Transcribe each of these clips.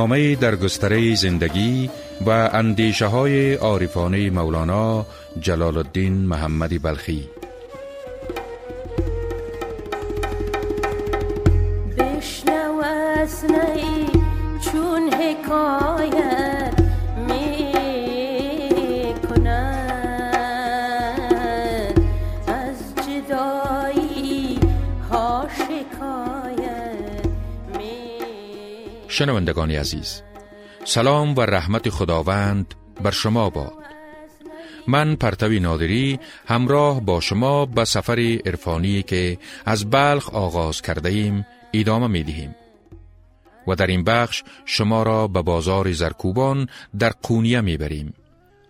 برنامه در گستره زندگی و اندیشه های عارفانه مولانا جلال الدین محمدی بلخی. بشنو چون حکایت شنوندگانی عزیز سلام و رحمت خداوند بر شما باد من پرتوی نادری همراه با شما به سفر عرفانی که از بلخ آغاز کرده ایم ادامه می دهیم. و در این بخش شما را به بازار زرکوبان در قونیه می بریم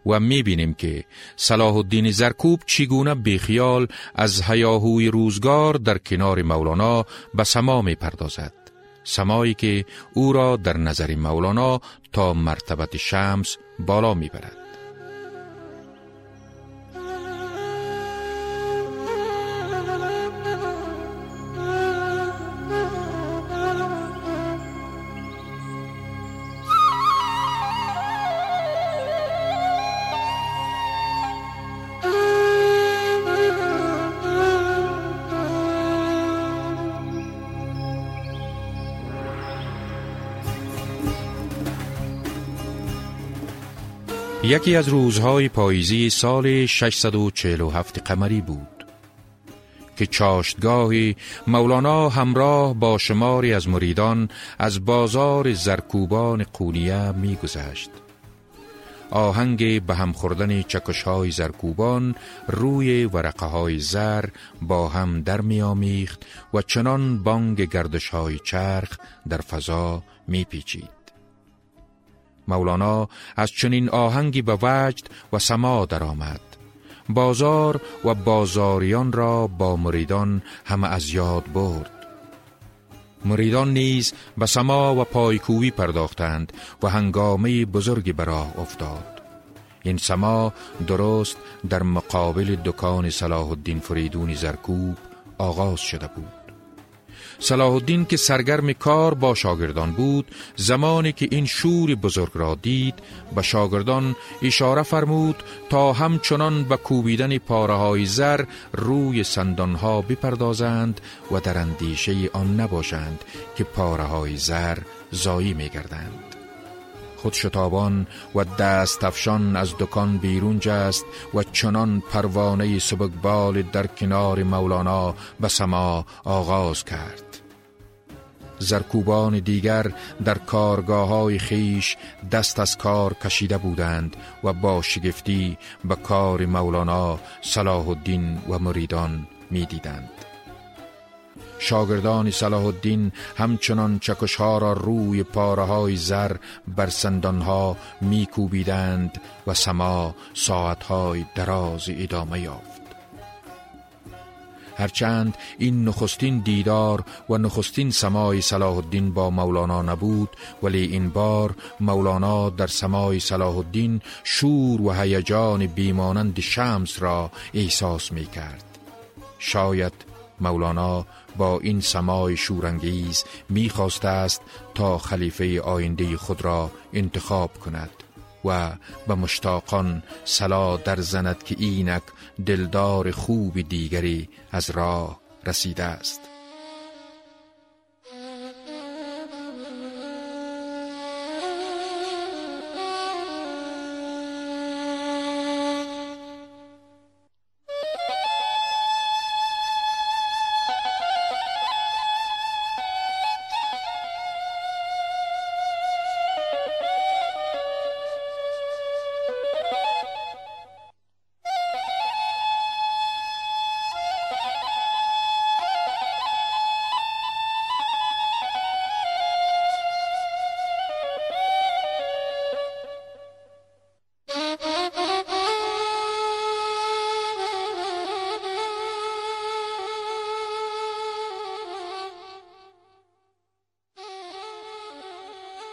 و می بینیم که صلاح الدین زرکوب چگونه بیخیال از هیاهوی روزگار در کنار مولانا به سما می پردازد. سمایی که او را در نظر مولانا تا مرتبت شمس بالا می برد. یکی از روزهای پاییزی سال 647 قمری بود که چاشتگاهی مولانا همراه با شماری از مریدان از بازار زرکوبان قونیه میگذشت. آهنگ به هم خوردن چکش های زرکوبان روی ورقه های زر با هم در میامیخت و چنان بانگ گردش های چرخ در فضا میپیچید. مولانا از چنین آهنگی به وجد و سما درآمد. بازار و بازاریان را با مریدان همه از یاد برد. مریدان نیز به سما و پایکوبی پرداختند و هنگامه بزرگی براه افتاد. این سما درست در مقابل دکان صلاح الدین فریدون زرکوب آغاز شده بود. صلاح الدین که سرگرم کار با شاگردان بود زمانی که این شور بزرگ را دید به شاگردان اشاره فرمود تا همچنان به کوبیدن پاره های زر روی سندان ها بپردازند و در اندیشه آن نباشند که پاره های زر زایی می گردند. خود شتابان و دست افشان از دکان بیرون جست و چنان پروانه سبکبال در کنار مولانا به سما آغاز کرد زرکوبان دیگر در کارگاه های خیش دست از کار کشیده بودند و با شگفتی به کار مولانا صلاح الدین و مریدان می دیدند. شاگردان صلاح الدین همچنان چکش ها را روی پاره های زر بر سندان ها می کوبیدند و سما ساعت های دراز ادامه یافت. هرچند این نخستین دیدار و نخستین سمای صلاح الدین با مولانا نبود ولی این بار مولانا در سمای صلاح الدین شور و هیجان بیمانند شمس را احساس می کرد. شاید مولانا با این سمای شورانگیز می‌خواسته است تا خلیفه آینده خود را انتخاب کند و به مشتاقان سلا در زند که اینک دلدار خوب دیگری از راه رسیده است.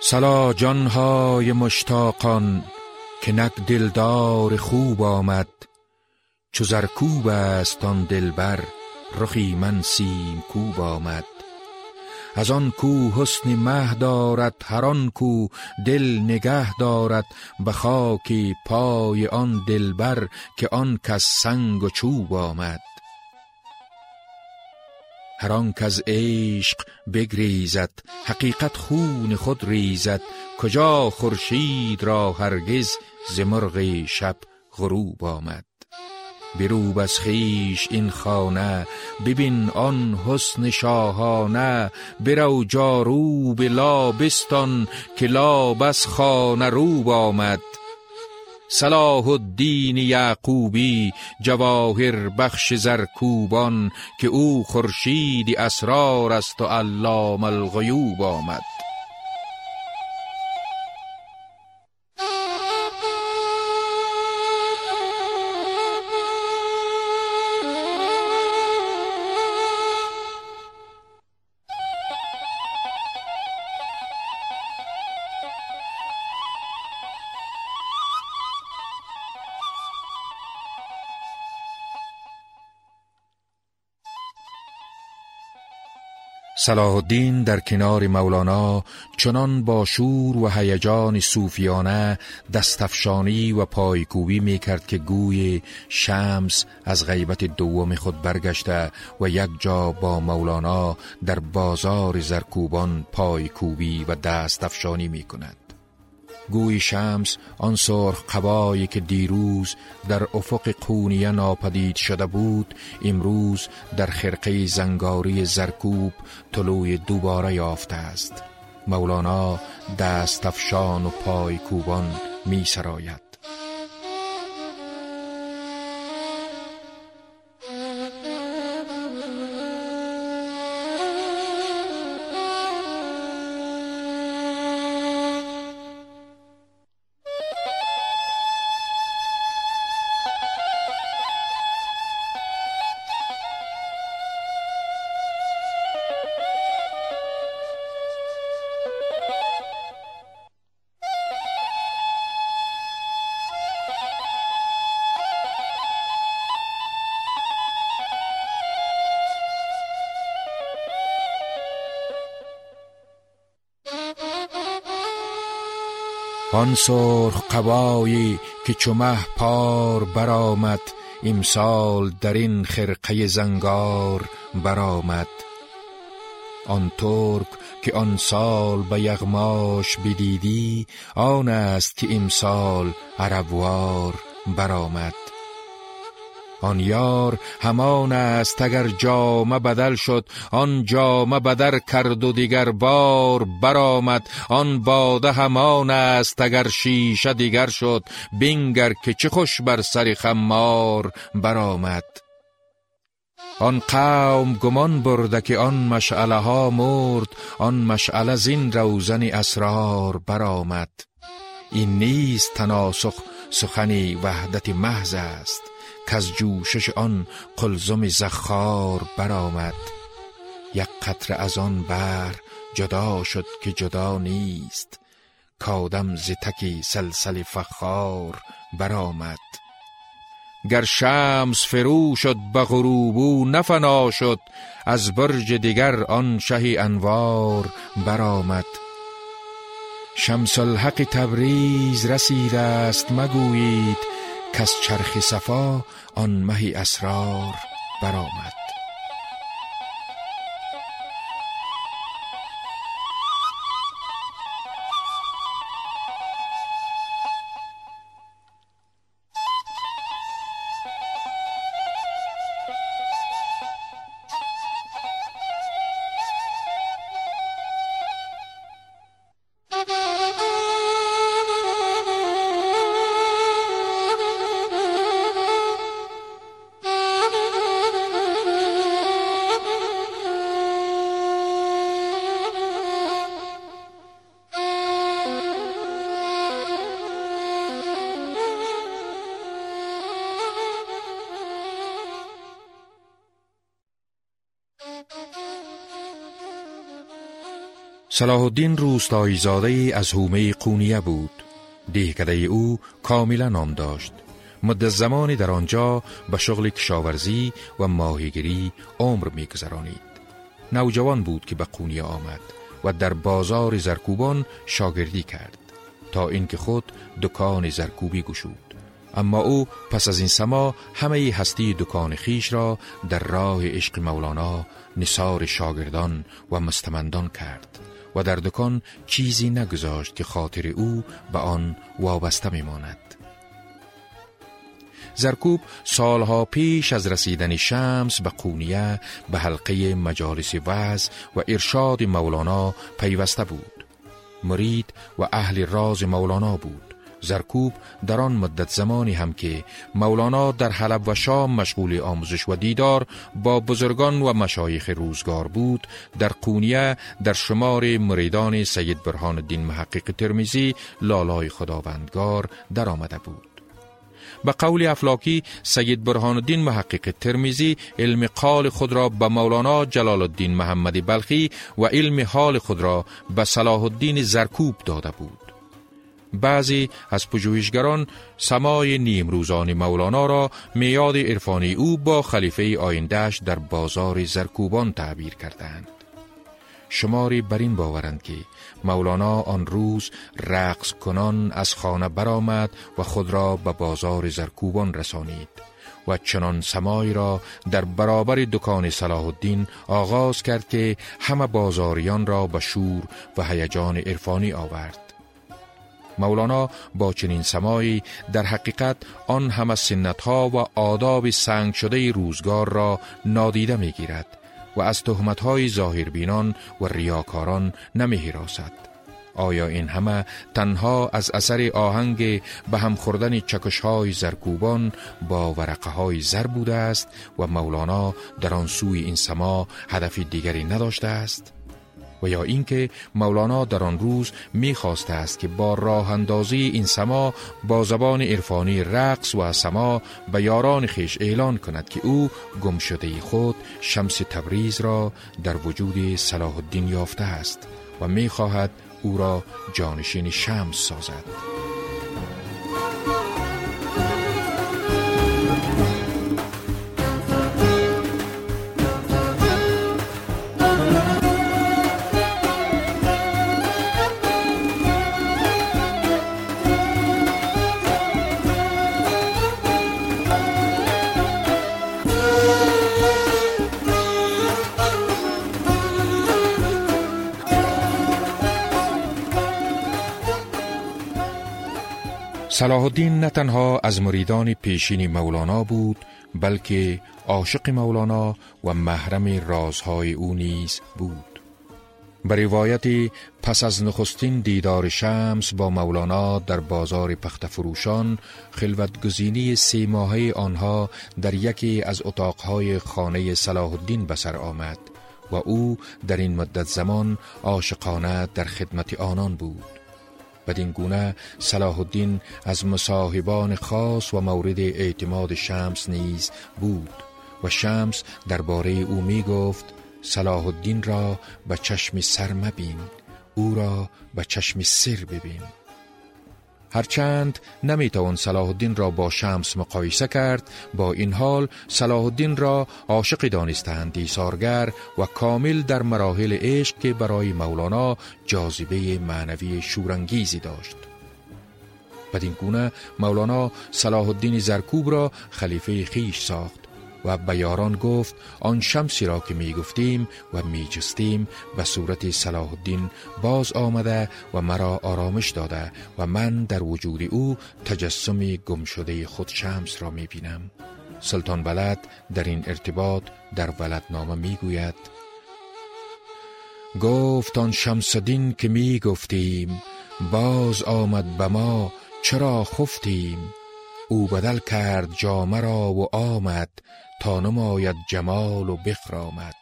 سلا جانهای مشتاقان که نک دلدار خوب آمد چو زرکوب است آن دلبر رخی من سیم کوب آمد. از آن کو حسن مه دارد هر آن کو دل نگه دارد به خاک پای آن دلبر که آن کس سنگ و چوب آمد. هر آن از عشق بگریزد حقیقت خون خود ریزد. کجا خورشید را هرگز ز مرغ شب غروب آمد؟ بروب از خیش این خانه ببین آن حسن شاهانه. برو جاروب لابستان که لابس خانه روب آمد. صلاح الدین یعقوبی جواهر بخش زرکوبان که او خورشیدی اسرار است و علام الغیوب آمد. صلاح الدین در کنار مولانا چنان با شور و هیجان صوفیانه دستفشانی و پایکوبی می کرد که گوی شمس از غیبت دوم خود برگشته و یک جا با مولانا در بازار زرکوبان پایکوبی و دستفشانی می کند گوی شمس آن سرخ قبایی که دیروز در افق قونیه ناپدید شده بود امروز در خرقه زنگاری زرکوب طلوع دوباره یافته است. مولانا دست افشان و پای کوبان می سراید آن سرخ قبایی که چمه پار برآمد امسال در این خرقه زنگار برآمد. آن ترک که آن سال به یغماش بدیدی آن است که امسال عربوار برآمد. آن یار همان است اگر جامه بدل شد آن جامه بدر کرد و دیگر بار برآمد. آن باده همان است اگر شیشه دیگر شد بینگر که چه خوش بر سر خمار برآمد. آن قوم گمان برده که آن مشعله ها مرد آن مشعله زین روزن اسرار برآمد. این نیست تناسخ سخنی وحدت محض است. از جوشش آن قلزم زخار برآمد. یک قطره از آن بر جدا شد که جدا نیست. کادم ز تکی سلسل فخار برآمد. گر شمس فرو شد به غروبو نفنا شد از برج دیگر آن شه انوار برآمد. شمس الحق تبریز رسیده است مگویید کس چرخ صفا آن مهی اسرار برآمد. صلاح الدین روستایی زاده از هومه قونیه بود. دهکده او کاملا نام داشت. مدت زمانی در آنجا به شغل کشاورزی و ماهیگیری عمر میگذرانید. نوجوان بود که به قونیه آمد و در بازار زرکوبان شاگردی کرد تا اینکه خود دکان زرکوبی گشود. اما او پس از این سما همه هستی دکان خیش را در راه عشق مولانا نصار شاگردان و مستمندان کرد. و در دکان چیزی نگذاشت که خاطر او به آن وابسته میماند. زرکوب سالها پیش از رسیدن شمس به قونیه به حلقه مجالس وز و ارشاد مولانا پیوسته بود. مرید و اهل راز مولانا بود. زرکوب در آن مدت زمانی هم که مولانا در حلب و شام مشغول آموزش و دیدار با بزرگان و مشایخ روزگار بود در قونیه در شمار مریدان سید برهان الدین محقق ترمیزی لالای خداوندگار در آمده بود. به قول افلاکی سید برهان الدین محقق ترمیزی علم قال خود را به مولانا جلال الدین محمد بلخی و علم حال خود را به صلاح الدین زرکوب داده بود. بعضی از پژوهشگران سمای نیم روزان مولانا را میاد عرفانی او با خلیفه آیندهش در بازار زرکوبان تعبیر کردند. شماری بر این باورند که مولانا آن روز رقص کنان از خانه برآمد و خود را به بازار زرکوبان رسانید و چنان سمای را در برابر دکان صلاح الدین آغاز کرد که همه بازاریان را به شور و هیجان عرفانی آورد مولانا با چنین سمایی در حقیقت آن همه سنت ها و آداب سنگ شده روزگار را نادیده می گیرد و از تهمت های ظاهربینان و ریاکاران نمی آیا این همه تنها از اثر آهنگ به هم خوردن چکش های زرکوبان با ورقه های زر بوده است و مولانا در آن سوی این سما هدف دیگری نداشته است؟ و یا اینکه مولانا در آن روز می‌خواسته است که با راه اندازی این سما با زبان عرفانی رقص و سما به یاران خیش اعلان کند که او گمشده خود شمس تبریز را در وجود صلاح الدین یافته است و می‌خواهد او را جانشین شمس سازد. صلاح الدین نه تنها از مریدان پیشین مولانا بود بلکه عاشق مولانا و محرم رازهای او نیز بود. به روایتی پس از نخستین دیدار شمس با مولانا در بازار پخت فروشان خلوت گزینی سی ماهه آنها در یکی از اتاقهای خانه صلاح الدین بسر آمد و او در این مدت زمان عاشقانه در خدمت آنان بود. بدین گونه صلاح الدین از مصاحبان خاص و مورد اعتماد شمس نیز بود و شمس درباره او می گفت صلاح الدین را به چشم سر مبین او را به چشم سر ببین. هرچند نمی‌توان صلاح الدین را با شمس مقایسه کرد با این حال صلاح الدین را عاشق دانستند ایثارگر و کامل در مراحل عشق که برای مولانا جاذبه معنوی شورانگیزی داشت. بدین گونه مولانا صلاح الدین زرکوب را خلیفه خیش ساخت. و به یاران گفت آن شمسی را که می گفتیم و می جستیم به صورت صلاح الدین باز آمده و مرا آرامش داده و من در وجود او تجسم گم شده خود شمس را می بینم سلطان ولد در این ارتباط در ولدنامه می گوید گفت آن شمس دین که می گفتیم باز آمد به ما چرا خفتیم؟ او بدل کرد جامه را و آمد تا نماید جمال و بخرامد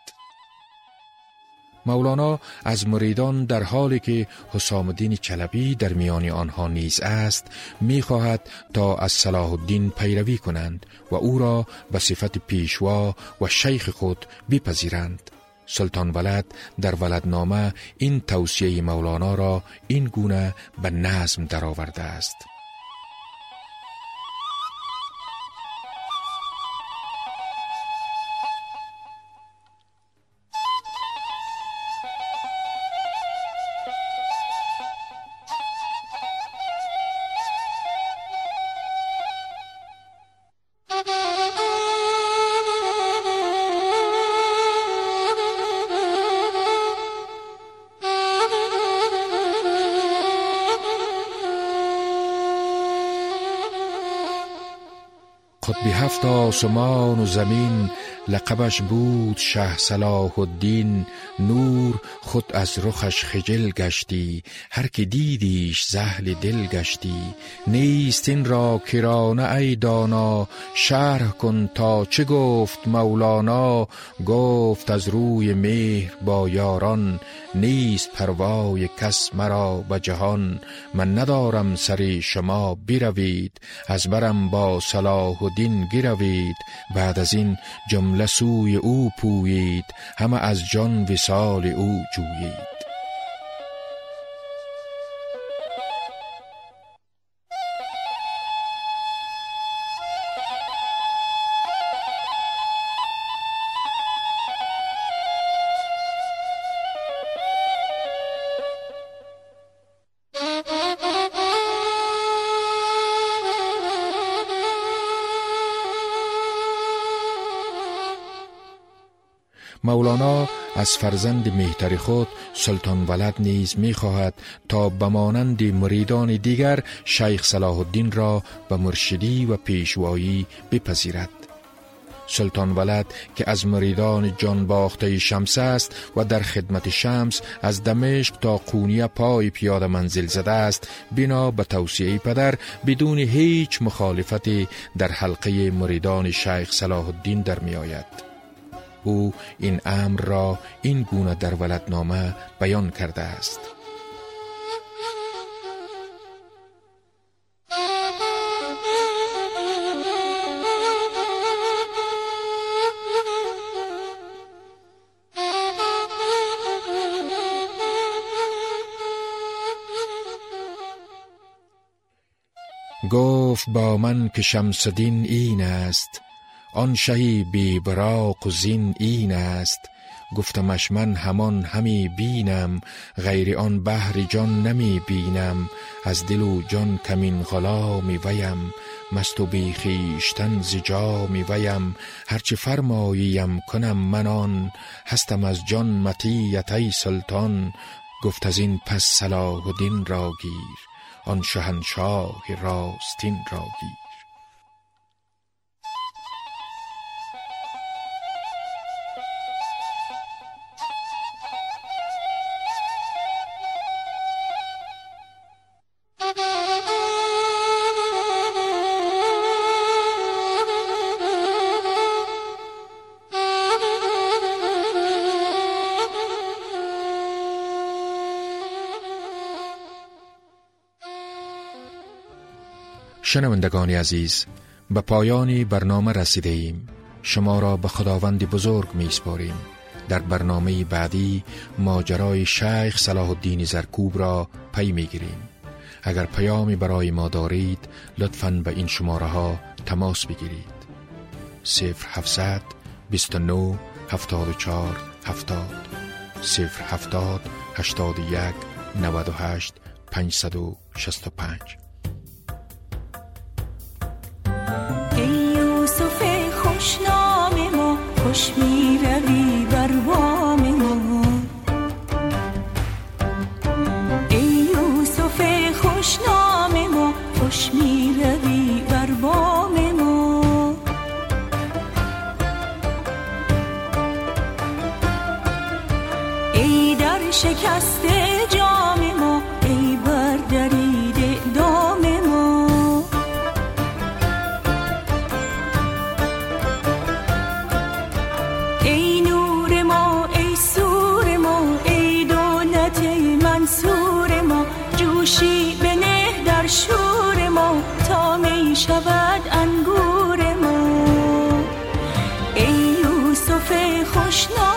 مولانا از مریدان در حالی که حسام الدین چلبی در میان آنها نیز است می‌خواهد تا از صلاح الدین پیروی کنند و او را به صفت پیشوا و شیخ خود بپذیرند. سلطان ولد در ولدنامه این توصیه مولانا را این گونه به نظم درآورده است. قطب هفت آسمان و زمین لقبش بود شه صلاح الدین نور خود از رخش خجل گشتی هر که دیدیش زهل دل گشتی. نیست این را کرانه ای دانا شرح کن تا چه گفت مولانا. گفت از روی مهر با یاران نیست پروای کس مرا به جهان. من ندارم سری شما بروید از برم با صلاح الدین گروید. بعد از این جمله سوی او پویید همه از جان وسال او جویید. مولانا از فرزند مهتر خود سلطان ولد نیز می‌خواهد تا به مانند مریدان دیگر شیخ صلاح الدین را به مرشدی و پیشوایی بپذیرد سلطان ولد که از مریدان جان باخته شمس است و در خدمت شمس از دمشق تا قونیه پای پیاده منزل زده است بنا به توصیه پدر بدون هیچ مخالفتی در حلقه مریدان شیخ صلاح الدین در می آید. او این امر را این گونه در ولدنامه بیان کرده است. گفت با من که شمسدین این است آن شهی بی براق و زین این است. گفتمش من همان همی بینم غیر آن بحر جان نمی بینم. از دل و جان کمین غلامی ویم مست و بی خیشتن ز جامی ویم. هرچه فرماییم کنم من آن هستم از جان مطیت ای سلطان. گفت از این پس صلاح الدین را گیر آن شهنشاه راستین را گیر. شنوندگان عزیز به پایان برنامه رسیده ایم شما را به خداوند بزرگ می سپاریم در برنامه بعدی ماجرای شیخ صلاح الدین زرکوب را پی می گیریم اگر پیامی برای ما دارید لطفا به این شماره ها تماس بگیرید. 0700 29 74 70 070 81 98 565 خوش می روی بر بام ما. ای یوسف خوشنام ما خوش می روی بر بام ما. ای در شکست یوسف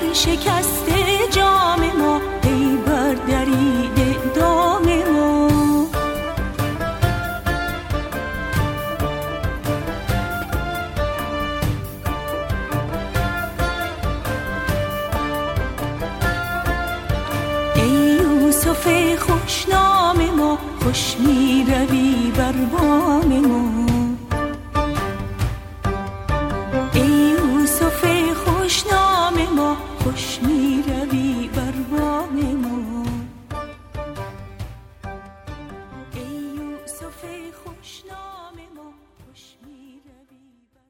بر شکست جام ما ای بر درید دام ما. ای یوسف خوشنام ما خوش می روی بر بام ما